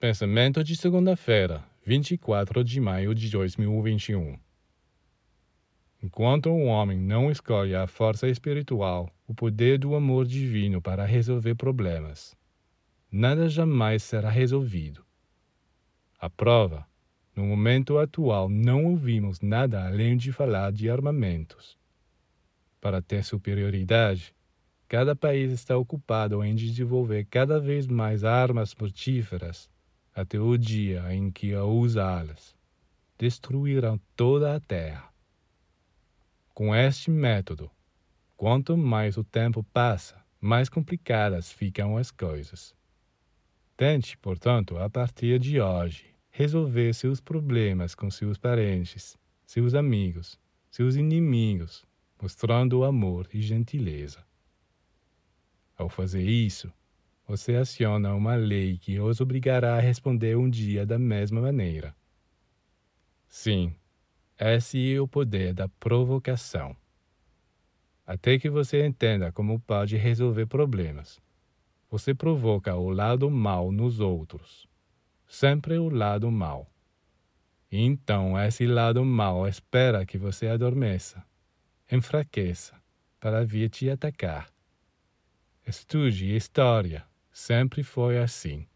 Pensamento de segunda-feira, 24 de maio de 2021. Enquanto o homem não escolhe a força espiritual, o poder do amor divino para resolver problemas, nada jamais será resolvido. A prova, no momento atual, não ouvimos nada além de falar de armamentos. Para ter superioridade, cada país está ocupado em desenvolver cada vez mais armas mortíferas até o dia em que, ao usá-las, destruirão toda a terra. Com este método, quanto mais o tempo passa, mais complicadas ficam as coisas. Tente, portanto, a partir de hoje, resolver seus problemas com seus parentes, seus amigos, seus inimigos, mostrando amor e gentileza. Ao fazer isso, você aciona uma lei que os obrigará a responder um dia da mesma maneira. Sim, esse é o poder da provocação. Até que você entenda como pode resolver problemas, você provoca o lado mal nos outros, sempre o lado mal. Então, esse lado mal espera que você adormeça, enfraqueça, para vir te atacar. Estude história Sempre foi assim.